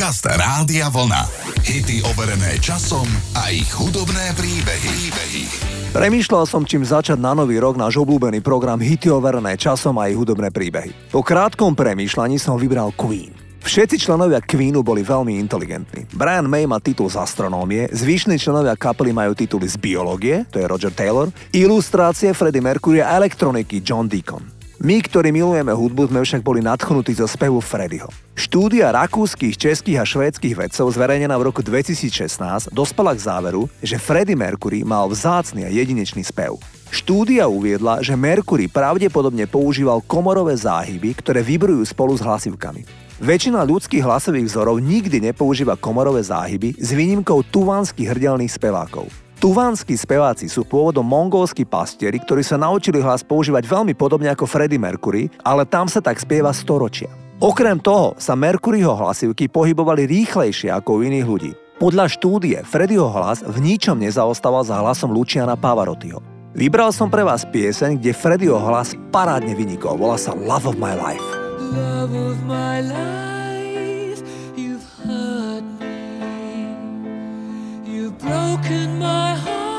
Podcast Rádia Vlna. Hity overené časom a ich hudobné príbehy. príbehy. Premýšľal som, čím začať na nový rok náš obľúbený program Hity overené časom a ich hudobné príbehy. Po krátkom premýšľaní som vybral Queen. Všetci členovia Queenu boli veľmi inteligentní. Brian May má titul z astronómie, zvyšní členovia kapely majú tituly z biológie, to je Roger Taylor, ilustrácie Freddie Mercury a elektroniky John Deacon. My, ktorí milujeme hudbu, sme však boli nadchnutí zo spevu Freddyho. Štúdia rakúskych, českých a švédskych vedcov zverejnená v roku 2016 dospela k záveru, že Freddie Mercury mal vzácny a jedinečný spev. Štúdia uviedla, že Mercury pravdepodobne používal komorové záhyby, ktoré vybrujú spolu s hlasivkami. Väčšina ľudských hlasových vzorov nikdy nepoužíva komorové záhyby s výnimkou tuvanských hrdelných spevákov. Tuvánsky speváci sú pôvodom mongolskí pastieri, ktorí sa naučili hlas používať veľmi podobne ako Freddie Mercury, ale tam sa tak spieva storočia. Okrem toho sa Mercuryho hlasivky pohybovali rýchlejšie ako u iných ľudí. Podľa štúdie Freddieho hlas v ničom nezaostával za hlasom Luciana Pavarottiho. Vybral som pre vás pieseň, kde Freddieho hlas parádne vynikol. Volá sa Love of my life. Love of my life. Broken my heart,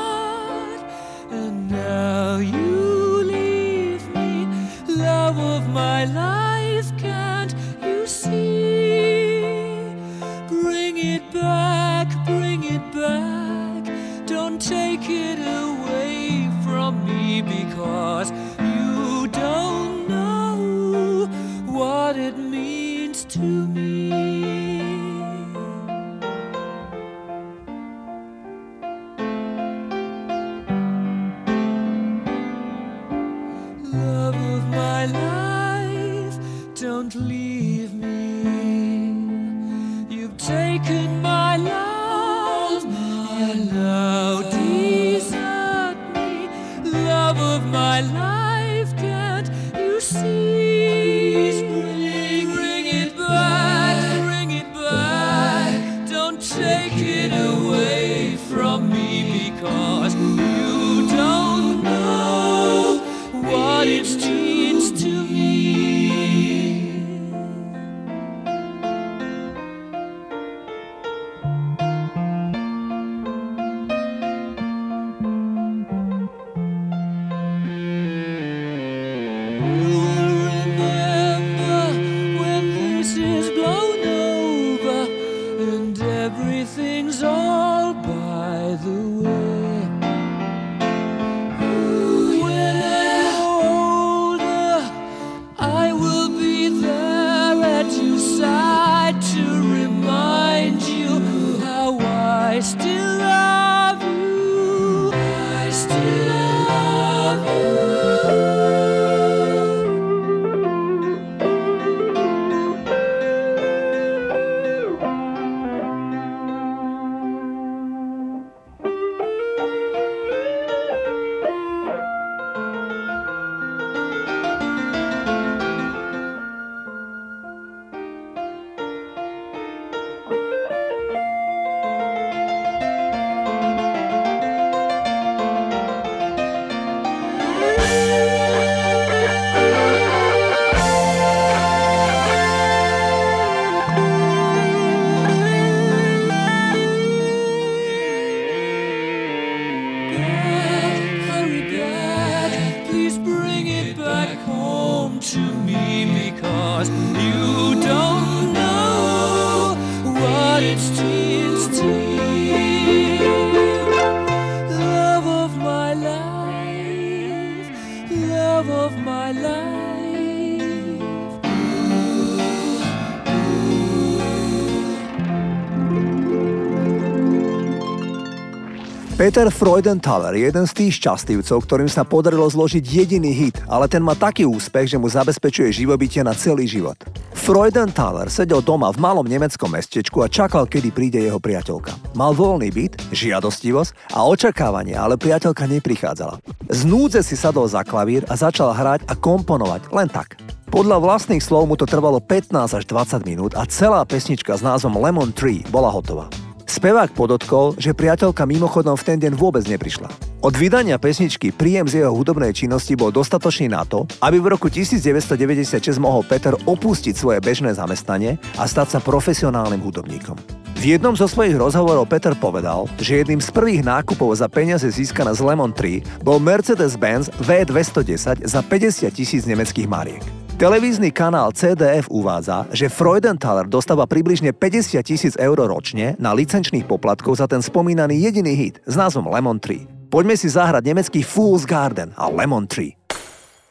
Peter Freudenthaler je jeden z tých šťastlivcov, ktorým sa podarilo zložiť jediný hit, ale ten má taký úspech, že mu zabezpečuje živobytie na celý život. Freudenthaler sedel doma v malom nemeckom mestečku a čakal, kedy príde jeho priateľka. Mal voľný byt, žiadostivosť a očakávanie, ale priateľka neprichádzala. Z núdze si sadol za klavír a začal hrať a komponovať, len tak. Podľa vlastných slov mu to trvalo 15 až 20 minút a celá pesnička s názvom Lemon Tree bola hotová. Spevák podotkol, že priateľka mimochodom v ten deň vôbec neprišla. Od vydania pesničky príjem z jeho hudobnej činnosti bol dostatočný na to, aby v roku 1996 mohol Peter opustiť svoje bežné zamestnanie a stať sa profesionálnym hudobníkom. V jednom zo svojich rozhovorov Peter povedal, že jedným z prvých nákupov za peniaze získané z Lemon 3 bol Mercedes-Benz V210 za 50 tisíc nemeckých mariek. Televízny kanál CDF uvádza, že Freudenthaler dostáva približne 50 tisíc eur ročne na licenčných poplatkov za ten spomínaný jediný hit s názvom Lemon 3. Poďme si zahrať nemecký Fool's Garden a Lemon Tree.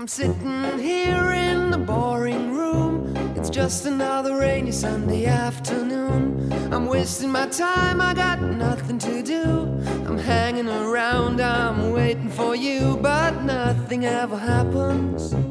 I'm sitting here in the boring room It's just another rainy Sunday afternoon I'm wasting my time, I got nothing to do I'm hanging around, I'm waiting for you But nothing ever happens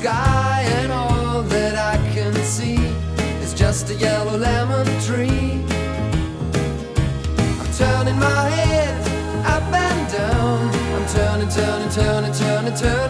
sky, and all that I can see is just a yellow lemon tree I'm turning my head up and down. I'm turning, turning, turning, turning, turning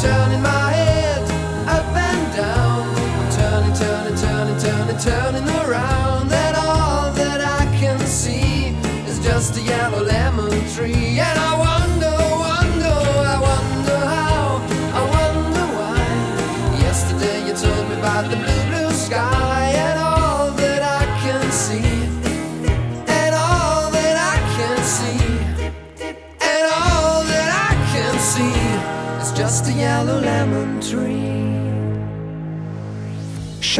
Turning my head up and down. I'm turning, turning, turning, turning, turning around. And all that I can see is just a yellow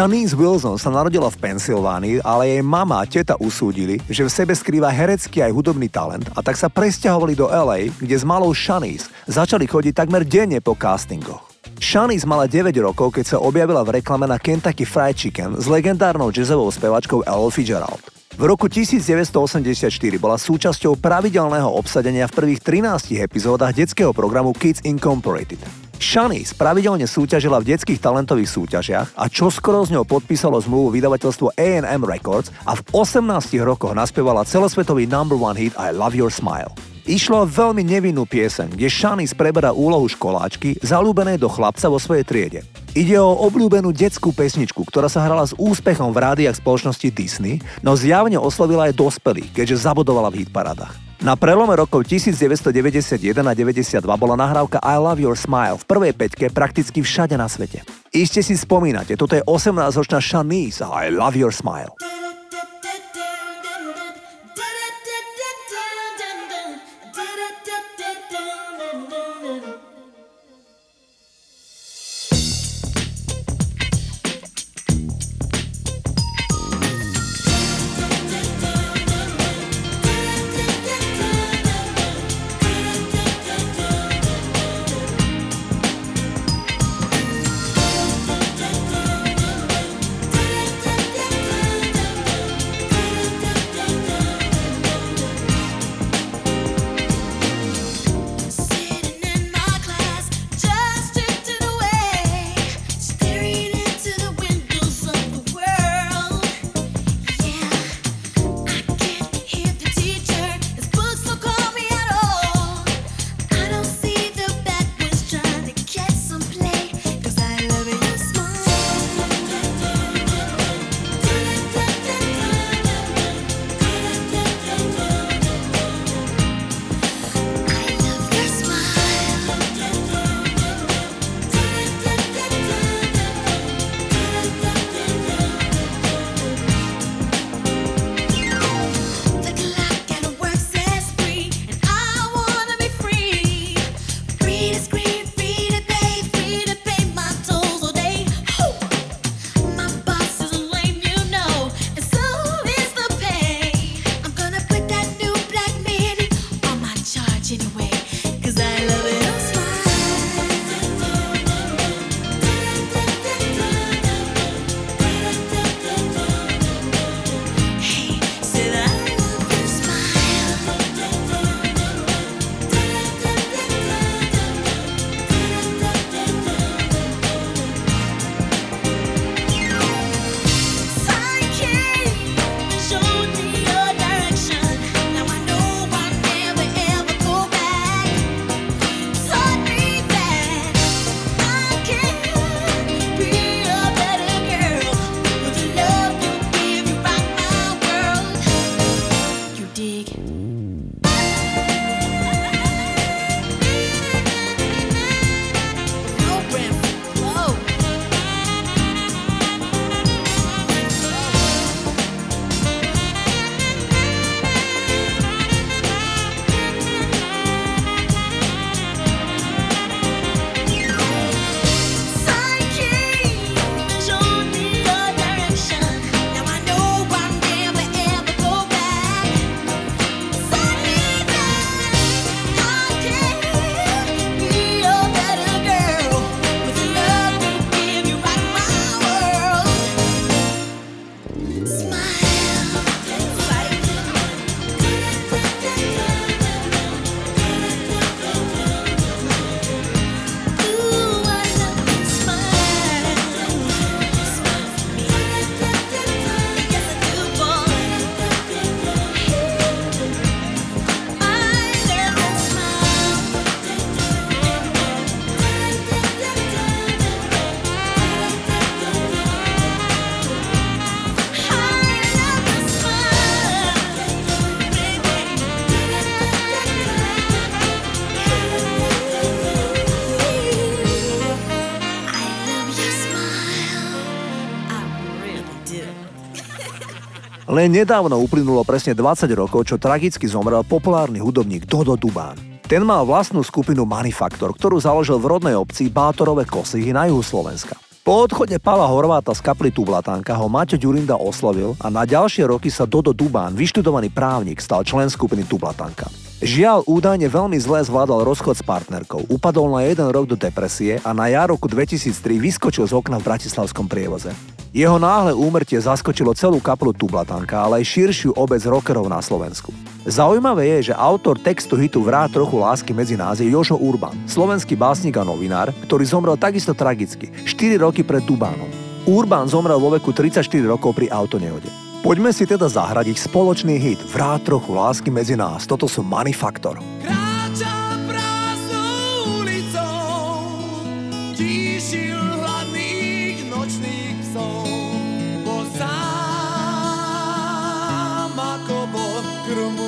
Shanice Wilson sa narodila v Pensylvánii, ale jej mama a teta usúdili, že v sebe skrýva herecký aj hudobný talent a tak sa presťahovali do LA, kde s malou Shanice začali chodiť takmer denne po castingoch. Shanice mala 9 rokov, keď sa objavila v reklame na Kentucky Fried Chicken s legendárnou jazzovou spevačkou Ella Fitzgerald. V roku 1984 bola súčasťou pravidelného obsadenia v prvých 13 epizódach detského programu Kids Incorporated. Shani pravidelne súťažila v detských talentových súťažiach a čoskoro z ňou podpísalo zmluvu vydavateľstvo A&M Records a v 18 rokoch naspievala celosvetový number one hit I Love Your Smile. Išlo o veľmi nevinnú pieseň, kde Shani preberá úlohu školáčky, zalúbenej do chlapca vo svojej triede. Ide o obľúbenú detskú pesničku, ktorá sa hrala s úspechom v rádiách spoločnosti Disney, no zjavne oslovila aj dospelých, keďže zabodovala v hitparadách. Na prelome rokov 1991 a 92 bola nahrávka I Love Your Smile v prvej peťke prakticky všade na svete. Iste si spomínate, toto je 18-ročná Shanice I Love Your Smile. Len nedávno uplynulo presne 20 rokov, čo tragicky zomrel populárny hudobník Dodo Dubán. Ten mal vlastnú skupinu Manifaktor, ktorú založil v rodnej obci Bátorové Kosihy na juhu Slovenska. Po odchode Pala Horváta z kapli Tublatánka ho Maťo Ďurinda oslovil a na ďalšie roky sa Dodo Dubán, vyštudovaný právnik, stal člen skupiny Tublatánka. Žiaľ, údajne veľmi zle zvládal rozchod s partnerkou, upadol na jeden rok do depresie a na jar roku 2003 vyskočil z okna v bratislavskom prievoze. Jeho náhle úmrtie zaskočilo celú kapelu Tublatanka, ale aj širšiu obec rockerov na Slovensku. Zaujímavé je, že autor textu hitu Vrá trochu lásky medzi nás je Jožo Urban, slovenský básnik a novinár, ktorý zomrel takisto tragicky, 4 roky pred Dubánom. Urban zomrel vo veku 34 rokov pri autonehode. Poďme si teda zahrať ich spoločný hit Vrát trochu lásky medzi nás. Toto sú Manifaktor. Kráča prázdnou ulicou, bol,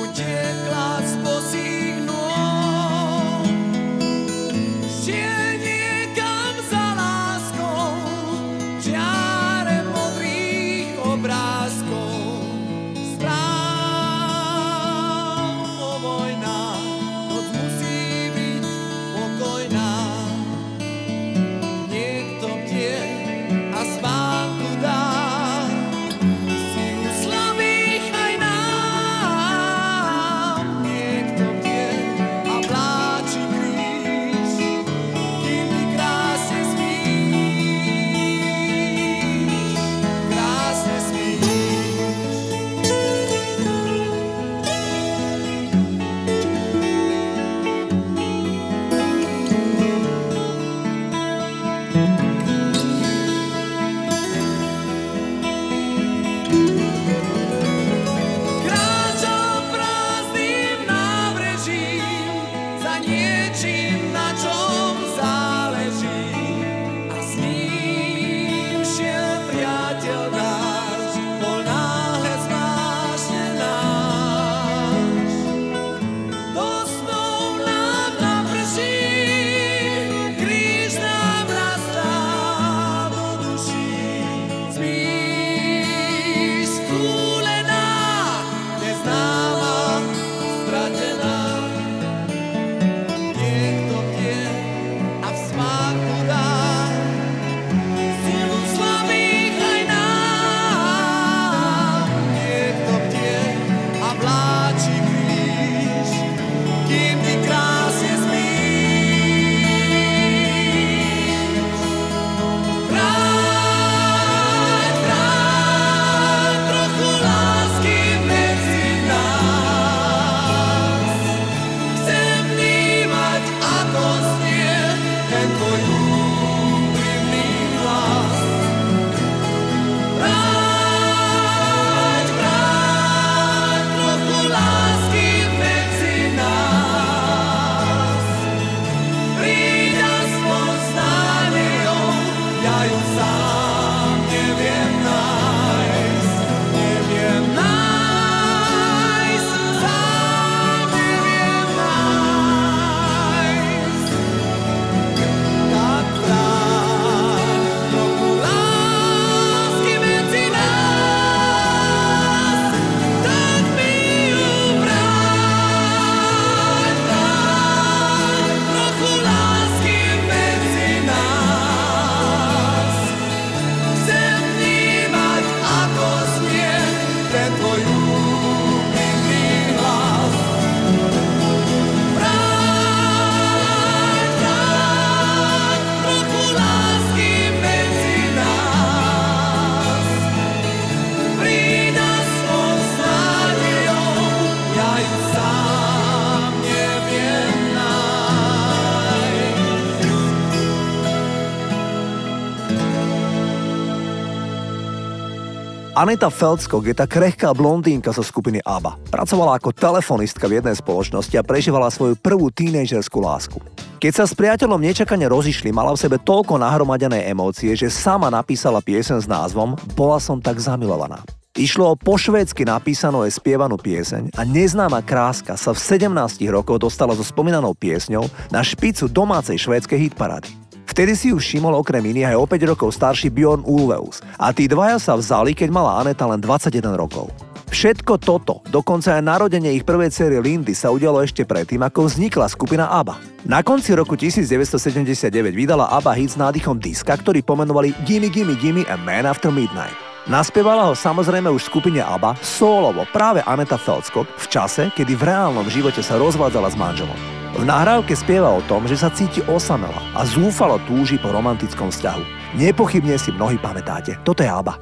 Aneta Feldskog je tá krehká blondínka zo skupiny ABBA. Pracovala ako telefonistka v jednej spoločnosti a prežívala svoju prvú tínejdžerskú lásku. Keď sa s priateľom nečakane rozišli, mala v sebe toľko nahromadené emócie, že sama napísala piesen s názvom Bola som tak zamilovaná. Išlo o po švédsky napísanú aj spievanú pieseň a neznáma kráska sa v 17 rokoch dostala so spomínanou piesňou na špicu domácej švédskej hitparády. Vtedy si ju všimol okrem iných aj o 5 rokov starší Bjorn Ulveus a tí dvaja sa vzali, keď mala Aneta len 21 rokov. Všetko toto, dokonca aj narodenie ich prvej cery Lindy sa udialo ešte predtým, ako vznikla skupina ABBA. Na konci roku 1979 vydala ABBA hit s nádychom diska, ktorý pomenovali Gimme Gimme Gimme a Man After Midnight. Naspievala ho samozrejme už skupine ABBA solovo práve Aneta Feldskog v čase, kedy v reálnom živote sa rozvádzala s manželom. V nahrávke spieva o tom, že sa cíti osamela a zúfalo túži po romantickom vzťahu. Nepochybne si mnohí pamätáte. Toto je ABBA.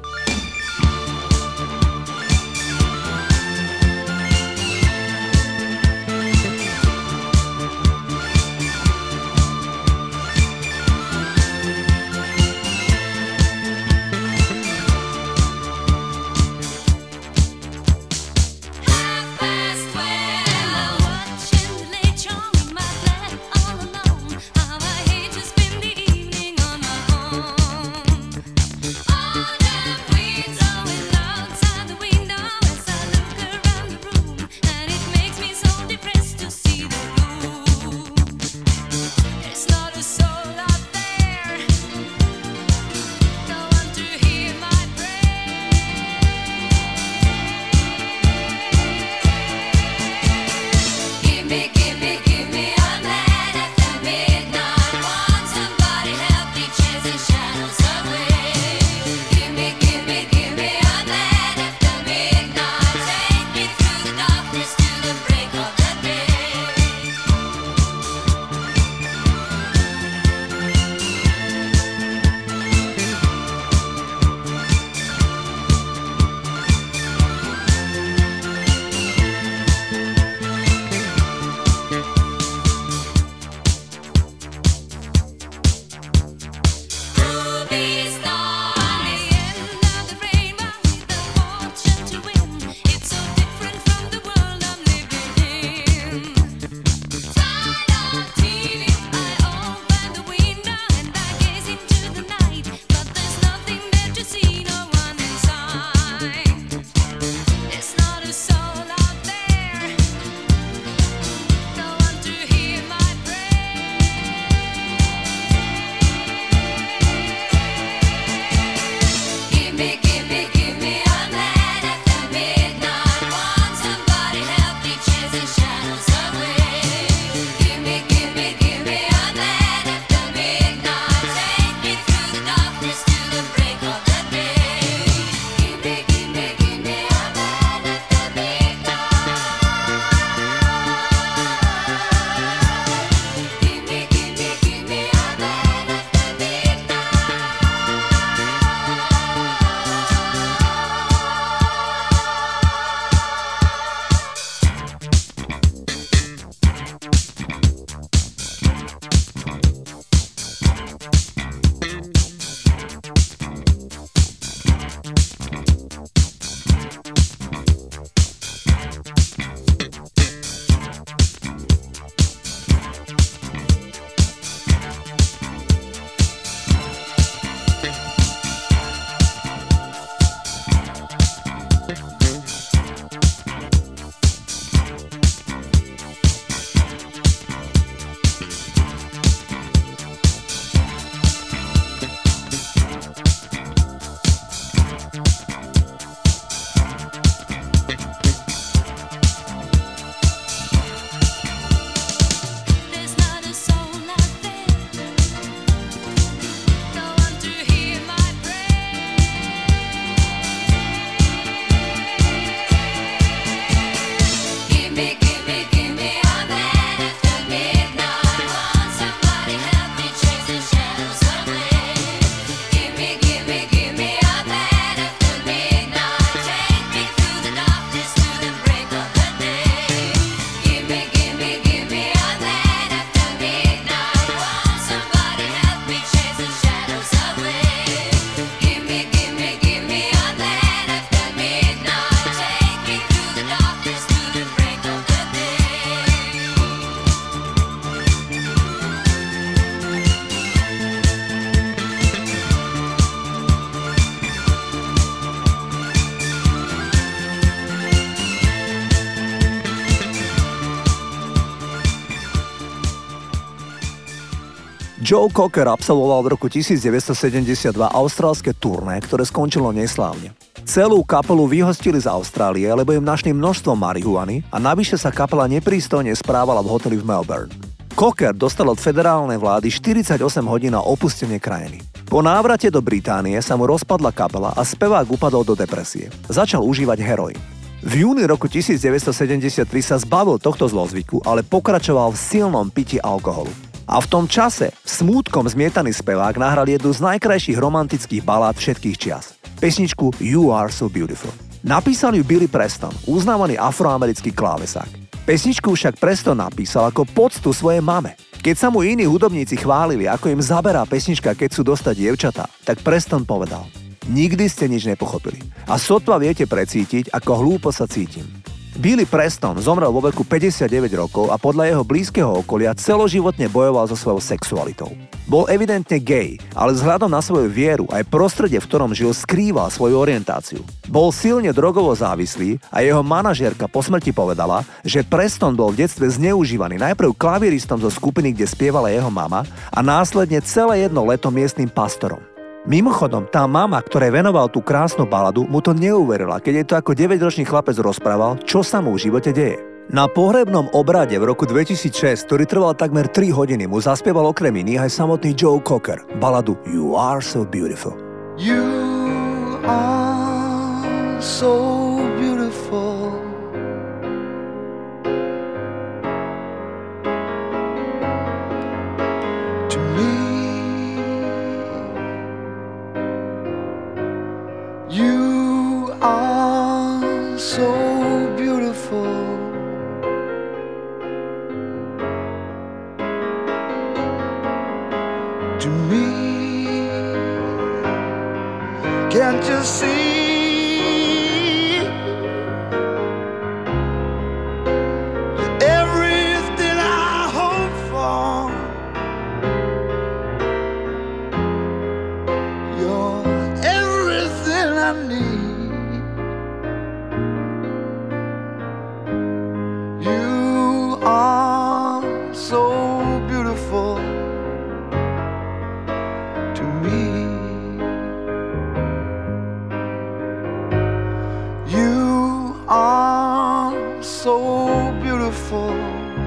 Joe Cocker absolvoval v roku 1972 austrálske turné, ktoré skončilo neslávne. Celú kapelu vyhostili z Austrálie, lebo im našli množstvo marihuany a navyše sa kapela neprístojne správala v hoteli v Melbourne. Cocker dostal od federálnej vlády 48 hodín na opustenie krajiny. Po návrate do Británie sa mu rozpadla kapela a spevák upadol do depresie. Začal užívať heroin. V júni roku 1973 sa zbavil tohto zlozvyku, ale pokračoval v silnom piti alkoholu. A v tom čase smútkom zmietaný spevák nahral jednu z najkrajších romantických balád všetkých čias. Pesničku You Are So Beautiful. Napísal ju Billy Preston, uznávaný afroamerický klávesák. Pesničku však Preston napísal ako poctu svojej mame. Keď sa mu iní hudobníci chválili, ako im zaberá pesnička, keď sú dostať dievčatá, tak Preston povedal – Nikdy ste nič nepochopili. A sotva viete precítiť, ako hlúpo sa cítim. Billy Preston zomrel vo veku 59 rokov a podľa jeho blízkeho okolia celoživotne bojoval so svojou sexualitou. Bol evidentne gay, ale vzhľadom na svoju vieru aj prostredie, v ktorom žil, skrýval svoju orientáciu. Bol silne drogovo závislý a jeho manažérka po smrti povedala, že Preston bol v detstve zneužívaný najprv klaviristom zo skupiny, kde spievala jeho mama a následne celé jedno leto miestnym pastorom. Mimochodom, tá mama, ktorej venoval tú krásnu baladu, mu to neuverila, keď jej to ako 9-ročný chlapec rozprával, čo sa mu v živote deje. Na pohrebnom obrade v roku 2006, ktorý trval takmer 3 hodiny, mu zaspieval okrem iných aj samotný Joe Cocker, baladu You Are So Beautiful. You are so so beautiful.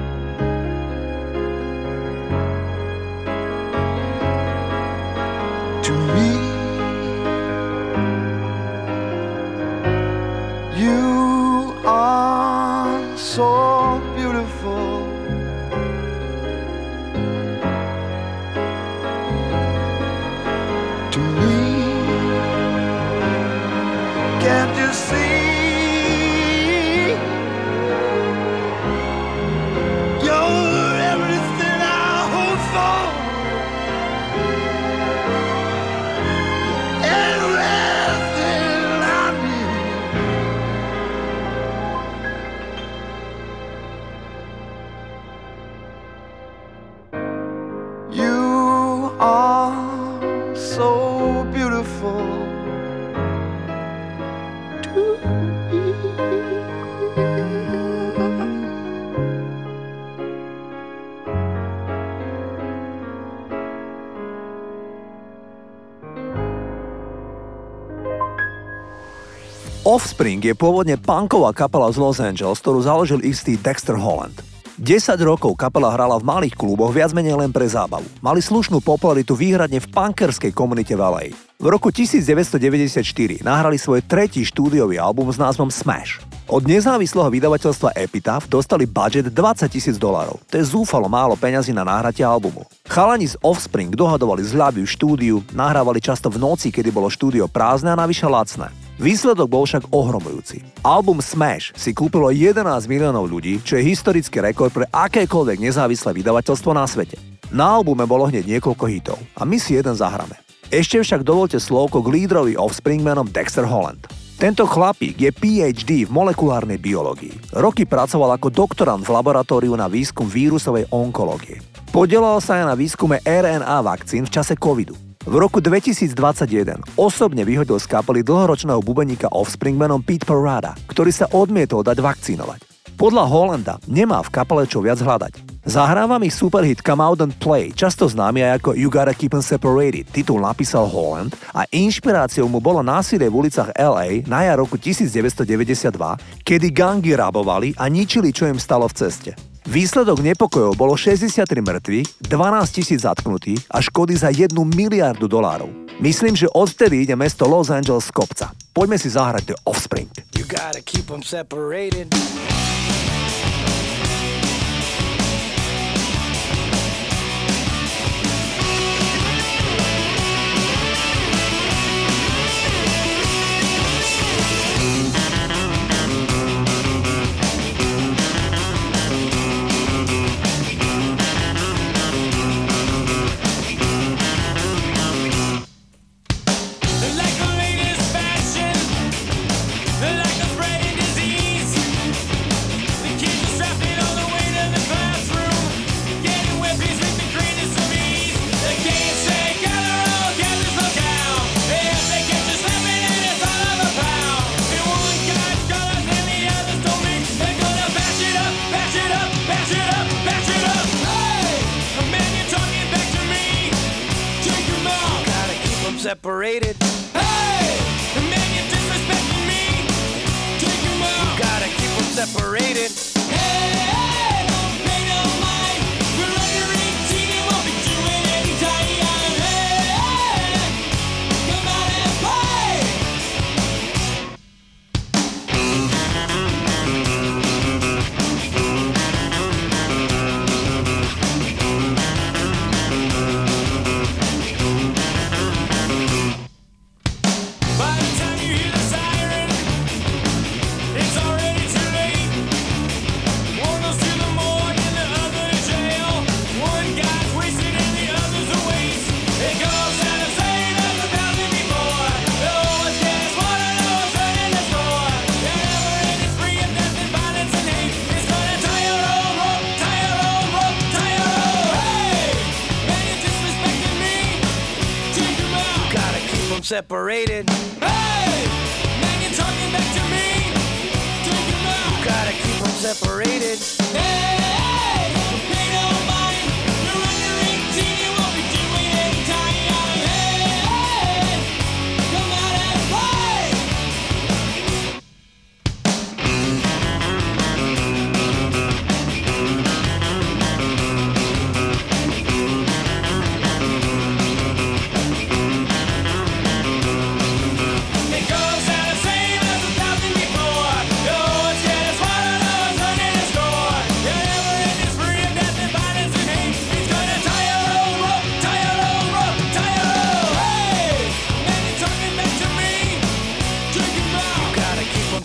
Offspring je pôvodne punková kapela z Los Angeles, ktorú založil istý Dexter Holland. 10 rokov kapela hrala v malých kluboch viac menej len pre zábavu. Mali slušnú popularitu výhradne v punkerskej komunite v LA. V roku 1994 nahrali svoj tretí štúdiový album s názvom Smash. Od nezávislého vydavateľstva Epitaph dostali budget 20 tisíc dolarov. To je zúfalo málo peňazí na náhratie albumu. Chalani z Offspring dohadovali zľavy v štúdiu, nahrávali často v noci, kedy bolo štúdio prázdne a navyše lacné. Výsledok bol však ohromujúci. Album Smash si kúpilo 11 miliónov ľudí, čo je historický rekord pre akékoľvek nezávislé vydavateľstvo na svete. Na albume bolo hneď niekoľko hitov a my si jeden zahráme. Ešte však dovolte slovko k lídrovi Offspring menom Dexter Holland. Tento chlapík je PhD v molekulárnej biológii. Roky pracoval ako doktorant v laboratóriu na výskum vírusovej onkológie. Podielal sa aj na výskume RNA vakcín v čase covidu. V roku 2021 osobne vyhodil z kapely dlhoročného bubeníka Offspring menom Pete Parada, ktorý sa odmietol dať vakcínovať. Podľa Hollanda nemá v kapele čo viac hľadať. Zahrávam ich superhit Come Out and Play, často známy aj ako You Gotta Keep 'em Separated. Titul napísal Holland a inšpiráciou mu bolo násilie v ulicach LA na jar roku 1992, kedy gangy rabovali a ničili, čo im stalo v ceste. Výsledok nepokojov bolo 63 mŕtvych, 12 tisíc zatknutých a škody za 1 miliardu dolárov. Myslím, že odtedy ide mesto Los Angeles z kopca. Poďme si zahrať The Offspring. You gotta keep them separated.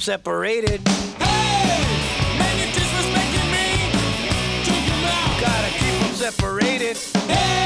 Separated. Hey! Man, you're disrespecting me. Take him out. Gotta keep them separated. Hey!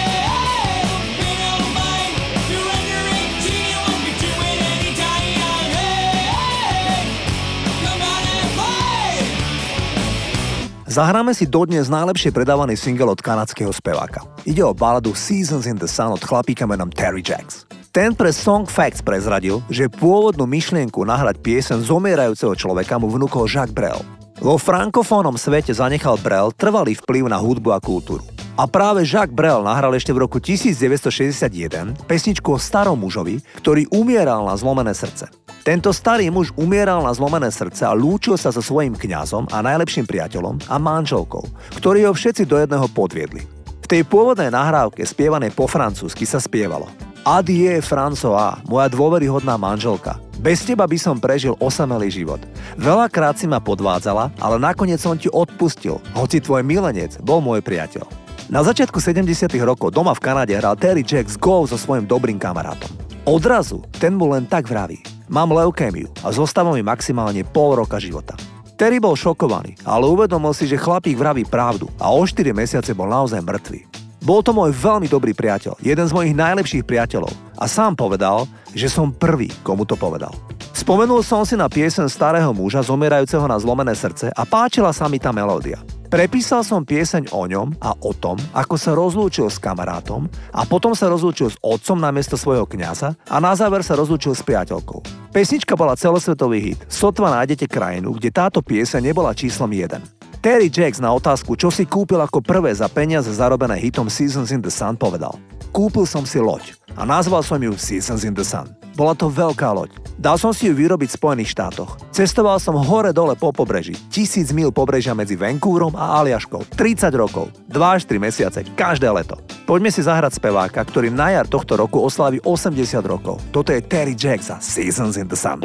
Zahráme si dodnes najlepšie predávaný single od kanadského speváka. Ide o baladu Seasons in the Sun od chlapíka menom Terry Jacks. Ten pre Song Facts prezradil, že pôvodnú myšlienku nahrať piesen zomierajúceho človeka mu vnúkol Jacques Brel. Vo frankofónnom svete zanechal Brel trvalý vplyv na hudbu a kultúru. A práve Jacques Brel nahral ešte v roku 1961 pesničku o starom mužovi, ktorý umieral na zlomené srdce. Tento starý muž umieral na zlomené srdce a lúčil sa so svojím kňazom a najlepším priateľom a manželkou, ktorí ho všetci do jedného podviedli. V tej pôvodnej nahrávke spievanej po francúzsky sa spievalo Adie François, moja dôveryhodná manželka. Bez teba by som prežil osamelý život. Veľakrát si ma podvádzala, ale nakoniec som ti odpustil, hoci tvoj milenec bol môj priateľ. Na začiatku 70. rokov doma v Kanade hral Terry Jacks golf so svojím dobrým kamarátom. Odrazu ten mu len tak vraví. Mám leukémiu a zostáva mi maximálne pol roka života. Terry bol šokovaný, ale uvedomil si, že chlapík vraví pravdu a o 4 mesiace bol naozaj mŕtvý. Bol to môj veľmi dobrý priateľ, jeden z mojich najlepších priateľov a sám povedal, že som prvý, komu to povedal. Spomenul som si na piesen starého muža zomierajúceho na zlomené srdce a páčila sa mi tá melódia. Prepísal som pieseň o ňom a o tom, ako sa rozlúčil s kamarátom a potom sa rozlúčil s otcom namiesto svojho kňaza a na záver sa rozlúčil s priateľkou. Pesnička bola celosvetový hit. Sotva nájdete krajinu, kde táto pieseň nebola číslom 1. Terry Jacks na otázku, čo si kúpil ako prvé za peniaze zarobené hitom Seasons in the Sun povedal. Kúpil som si loď a nazval som ju Seasons in the Sun. Bola to veľká loď. Dal som si ju vyrobiť v Spojených štátoch. Cestoval som hore-dole po pobreží, tisíc mil pobrežia medzi Vancouverom a Aliaškou. 30 rokov, 2 až 3 mesiace, každé leto. Poďme si zahrať speváka, ktorý na jar tohto roku oslaví 80 rokov. Toto je Terry Jacks a Seasons in the Sun.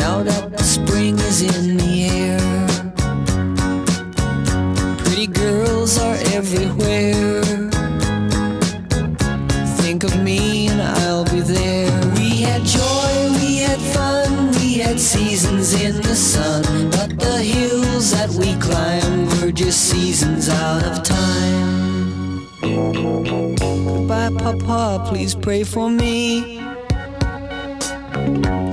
Now that the spring is in the air. Pretty girls are everywhere. Think of me and I'll be there. We had joy, we had fun, we had seasons in the sun. But the hills that we climbed were just seasons out of time. Goodbye, Papa, please pray for me.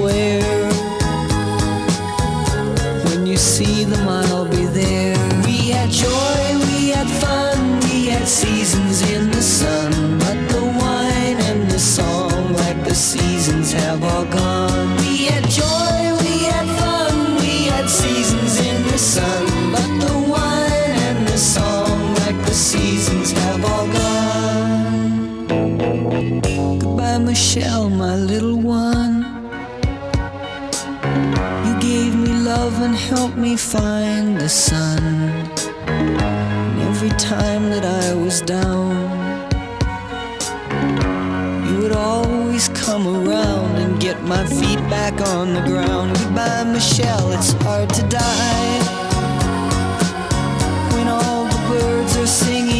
square. Find the sun. And every time that I was down, you would always come around and get my feet back on the ground. Goodbye, Michelle, it's hard to die. When all the birds are singing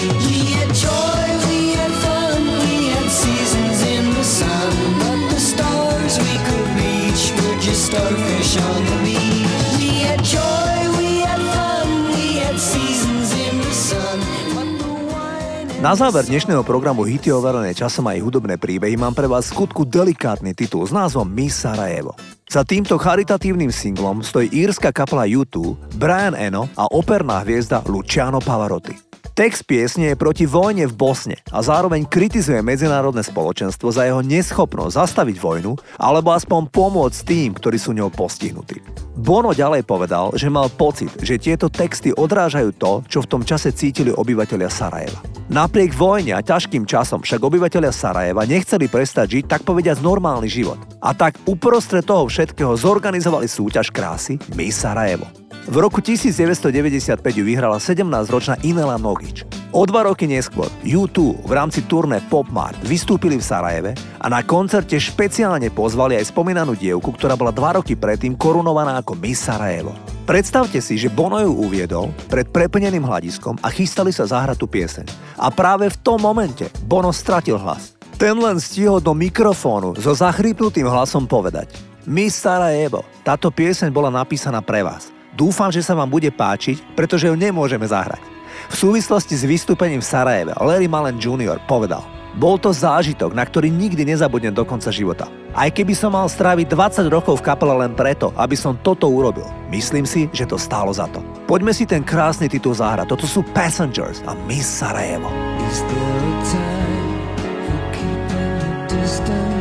Na záver dnešného programu Hity overené časom aj hudobné príbehy mám pre vás skutku delikátny titul s názvom Miss Sarajevo. Za týmto charitatívnym singlom stojí írska kapela U2, Brian Eno a operná hviezda Luciano Pavarotti. Text piesne je proti vojne v Bosne a zároveň kritizuje medzinárodné spoločenstvo za jeho neschopnosť zastaviť vojnu alebo aspoň pomôcť tým, ktorí sú ňou postihnutí. Bono ďalej povedal, že mal pocit, že tieto texty odrážajú to, čo v tom čase cítili obyvateľia Sarajeva. Napriek vojne a ťažkým časom však obyvateľia Sarajeva nechceli prestať žiť tak povediať normálny život. A tak uprostred toho všetkého zorganizovali súťaž krásy Miss Sarajevo. V roku 1995 ju vyhrala 17-ročná Inela Nogič. O dva roky neskôr U2 v rámci turné Pop Mart vystúpili v Sarajeve a na koncerte špeciálne pozvali aj spomínanú dievku, ktorá bola dva roky predtým korunovaná ako Miss Sarajevo. Predstavte si, že Bono ju uviedol pred preplneným hľadiskom a chystali sa zahrať tú pieseň. A práve v tom momente Bono stratil hlas. Ten len stihol do mikrofónu so zachrypnutým hlasom povedať Miss Sarajevo, táto pieseň bola napísaná pre vás. Dúfam, že sa vám bude páčiť, pretože ju nemôžeme zahrať. V súvislosti s vystúpením v Sarajeve Larry Mullen Jr. povedal Bol to zážitok, na ktorý nikdy nezabudnem do konca života. Aj keby som mal stráviť 20 rokov v kapele len preto, aby som toto urobil, myslím si, že to stálo za to. Poďme si ten krásny titul zahrať. Toto sú Passengers a Miss Sarajevo. Is there a time for keeping distance?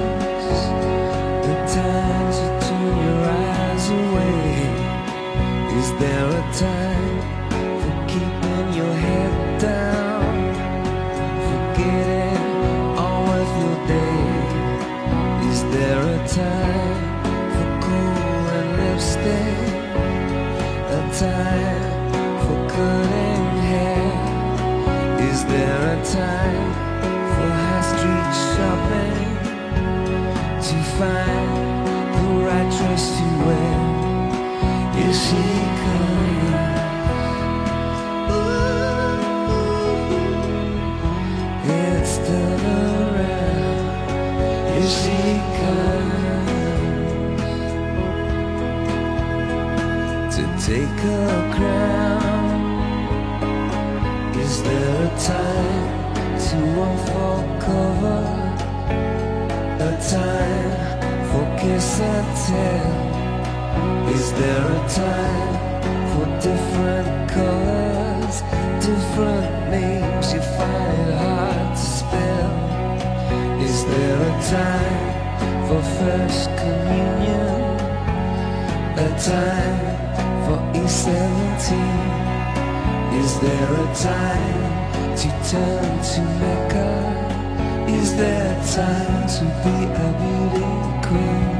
Is there a time for keeping your head down? Forgetting all of your day. Is there a time for cool and lipstick? A time for cutting hair? Is there a time for high street shopping to find the right dress to wear? Take her crown? Is there a time to unfold cover? A time for kiss and tell? Is there a time for different colors, different names you find it hard to spell? Is there a time for first communion? A time for E17? Is there a time to turn to Mecca? Is there a time to be a beauty queen?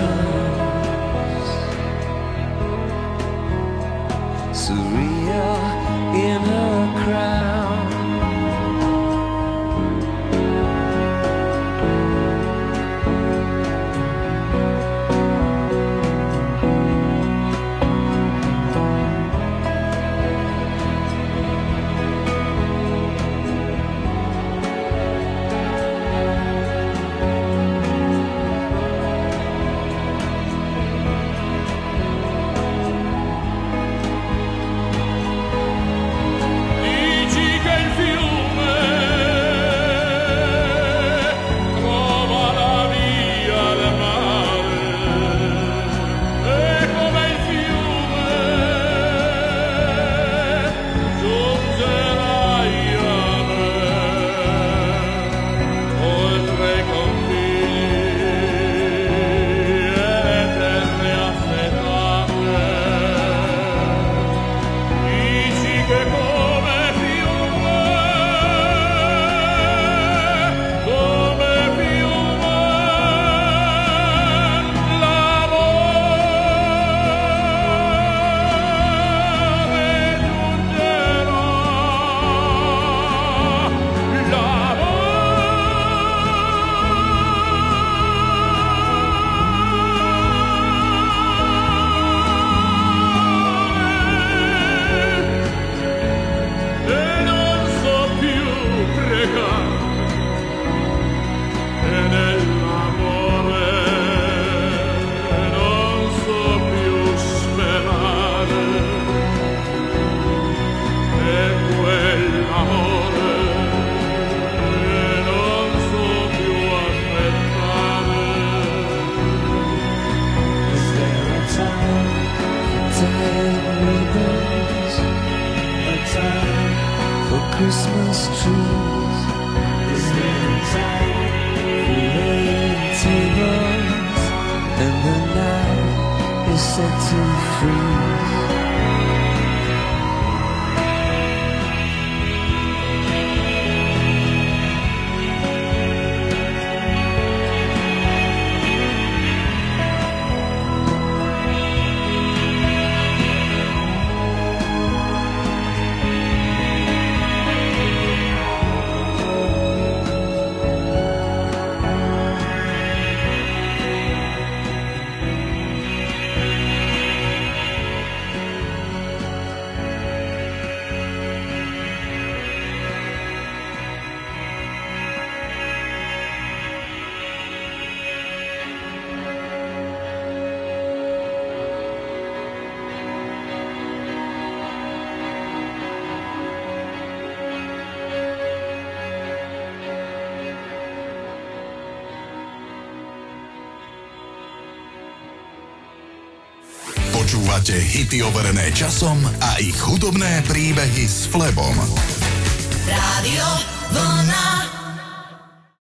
Christmas trees? Is there time tables? And the night is set to freeze. Hity overené časom a ich hudobné príbehy s Flebom. Rádio Vlna.